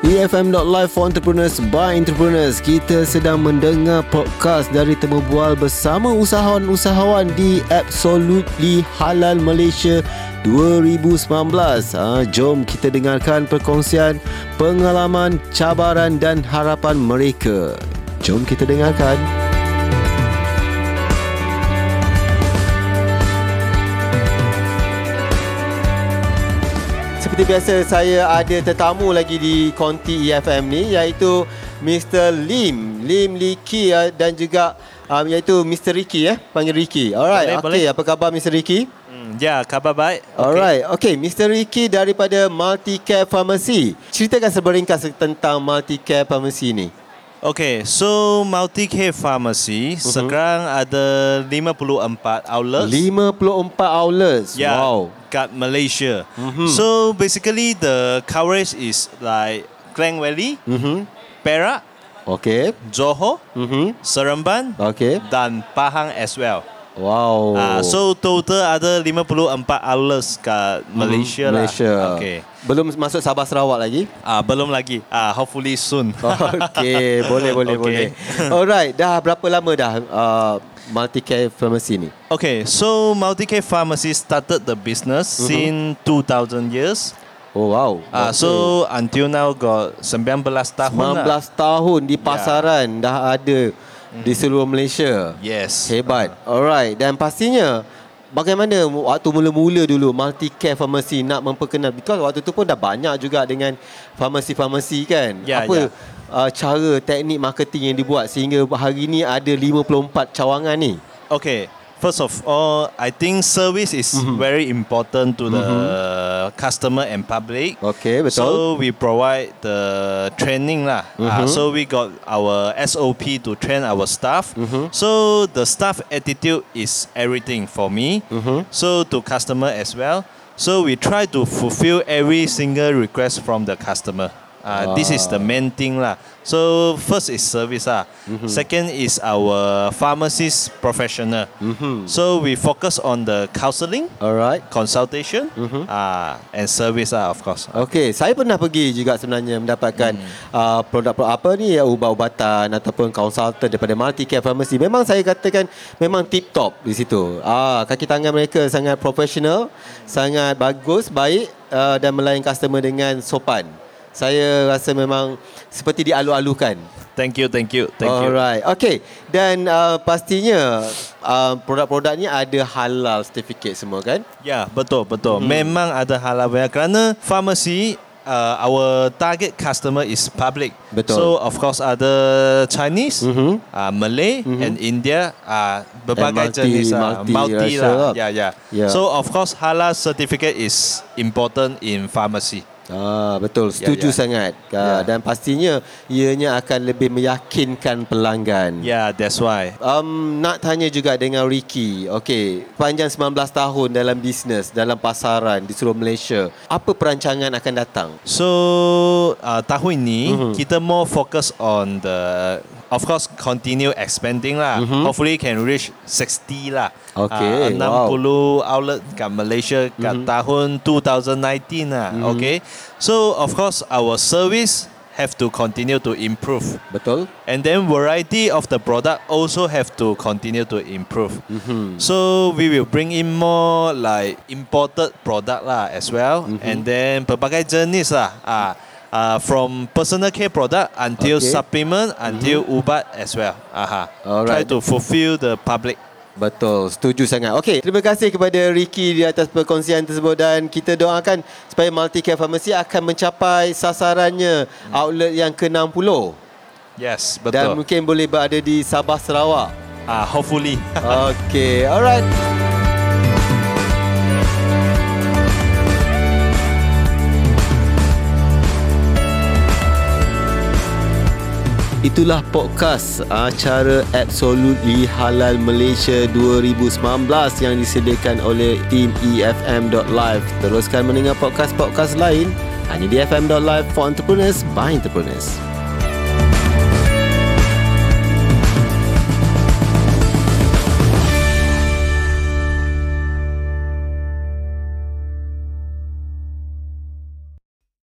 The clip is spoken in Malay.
EFM.live for entrepreneurs by entrepreneurs. Kita sedang mendengar podcast dari temu bual bersama usahawan-usahawan di Absolutely Halal Malaysia 2019. Ha, jom kita dengarkan perkongsian pengalaman, cabaran dan harapan mereka. Jom kita dengarkan. Seperti biasa saya ada tetamu lagi di Konti EFM ni iaitu Mr. Lim, Lim Liki dan juga um, iaitu Mr. Ricky eh, panggil Ricky. Alright, okey, apa khabar Mr. Ricky? Hmm, ya, khabar baik. Alright, okey, Mr. Ricky daripada Multicare Pharmacy. Ceritakan seberingkas tentang Multicare Pharmacy ni. Okay, so Multi Care Pharmacy uh-huh. sekarang ada 54 outlets. 54 outlets. Yeah, wow. Kat Malaysia. Uh-huh. So basically the coverage is like Klang Valley, uh-huh. Perak, okay. Johor, uh-huh. Seremban, okay. dan Pahang as well. Wow. Uh, so total ada 54 outlets kat Malaysia, mm, Malaysia lah. Malaysia. Okay. Belum masuk Sabah Sarawak lagi? Ah, uh, belum lagi. Ah, uh, hopefully soon. okay, boleh boleh okay. boleh. Alright, dah berapa lama dah uh, Multicare Pharmacy ni? Okay, so Multicare Pharmacy started the business mm-hmm. since 2000 years. Oh wow. Ah, uh, so until now got 19 tahun 19 lah. tahun di pasaran yeah. dah ada mm. di seluruh Malaysia. Yes. Hebat. Uh. Alright, dan pastinya bagaimana waktu mula-mula dulu Multicare Pharmacy nak memperkenal because waktu tu pun dah banyak juga dengan farmasi-farmasi kan. Yeah, Apa yeah. Uh, cara teknik marketing yang dibuat sehingga hari ni ada 54 cawangan ni? Okay. First of all, I think service is mm-hmm. very important to the mm-hmm. customer and public. Okay, betul. So we provide the training lah. Mm-hmm. Uh, so we got our SOP to train our staff. Mm-hmm. So the staff attitude is everything for me. Mm-hmm. So to customer as well. So we try to fulfill every single request from the customer. Uh, This is the main thing lah. So first is service lah. Mm-hmm. Second is our pharmacist professional. Mm-hmm. So we focus on the counselling, alright, consultation, mm-hmm. uh, and service lah of course. Okay, saya pernah pergi juga sebenarnya mendapatkan mm. uh, produk apa ni ya ubat-ubatan ataupun konsultan daripada Multicare Pharmacy. Memang saya katakan memang tip top di situ. Ah, kaki tangan mereka sangat profesional, sangat bagus, baik uh, dan melayan customer dengan sopan saya rasa memang seperti dialu-alukan. Thank you, thank you, thank you. Alright, okay. Dan uh, pastinya uh, produk-produk ni ada halal certificate semua kan? Ya, betul, betul. Hmm. Memang ada halal kerana pharmacy uh, our target customer is public. Betul. So of course ada Chinese, mm-hmm. uh, Malay mm-hmm. and India uh, berbagai multi, jenis uh, multi, multi lah. Yeah, yeah. yeah. So of course halal certificate is important in pharmacy. Ah betul setuju ya, ya. sangat ya. dan pastinya ianya akan lebih meyakinkan pelanggan. Ya yeah, that's why. Um nak tanya juga dengan Ricky. Okey, panjang 19 tahun dalam bisnes dalam pasaran di seluruh Malaysia. Apa perancangan akan datang? So uh, tahun ini mm-hmm. kita more focus on the of course continue expanding lah. Mm-hmm. Hopefully can reach 60 lah. Okay. Uh, 60 wow. outlet kat Malaysia kat mm-hmm. tahun 2019 lah. Mm-hmm. Okay. So of course our service have to continue to improve. Betul. And then variety of the product also have to continue to improve. Mm-hmm. So we will bring in more like imported product lah as well. Mm-hmm. And then berbagai jenis lah. Ah. Uh, uh, from personal care product until okay. supplement until mm-hmm. ubat as well. Aha. Alright. Try to fulfill the public. Betul, setuju sangat. Okey, terima kasih kepada Ricky di atas perkongsian tersebut dan kita doakan supaya Multicare Pharmacy akan mencapai sasarannya hmm. outlet yang ke-60. Yes, betul. Dan mungkin boleh berada di Sabah Sarawak. Ah, uh, hopefully. Okey, alright. Itulah podcast acara Absolutely Halal Malaysia 2019 yang disediakan oleh tim EFM.live. Teruskan mendengar podcast-podcast lain hanya di FM.live for entrepreneurs by entrepreneurs.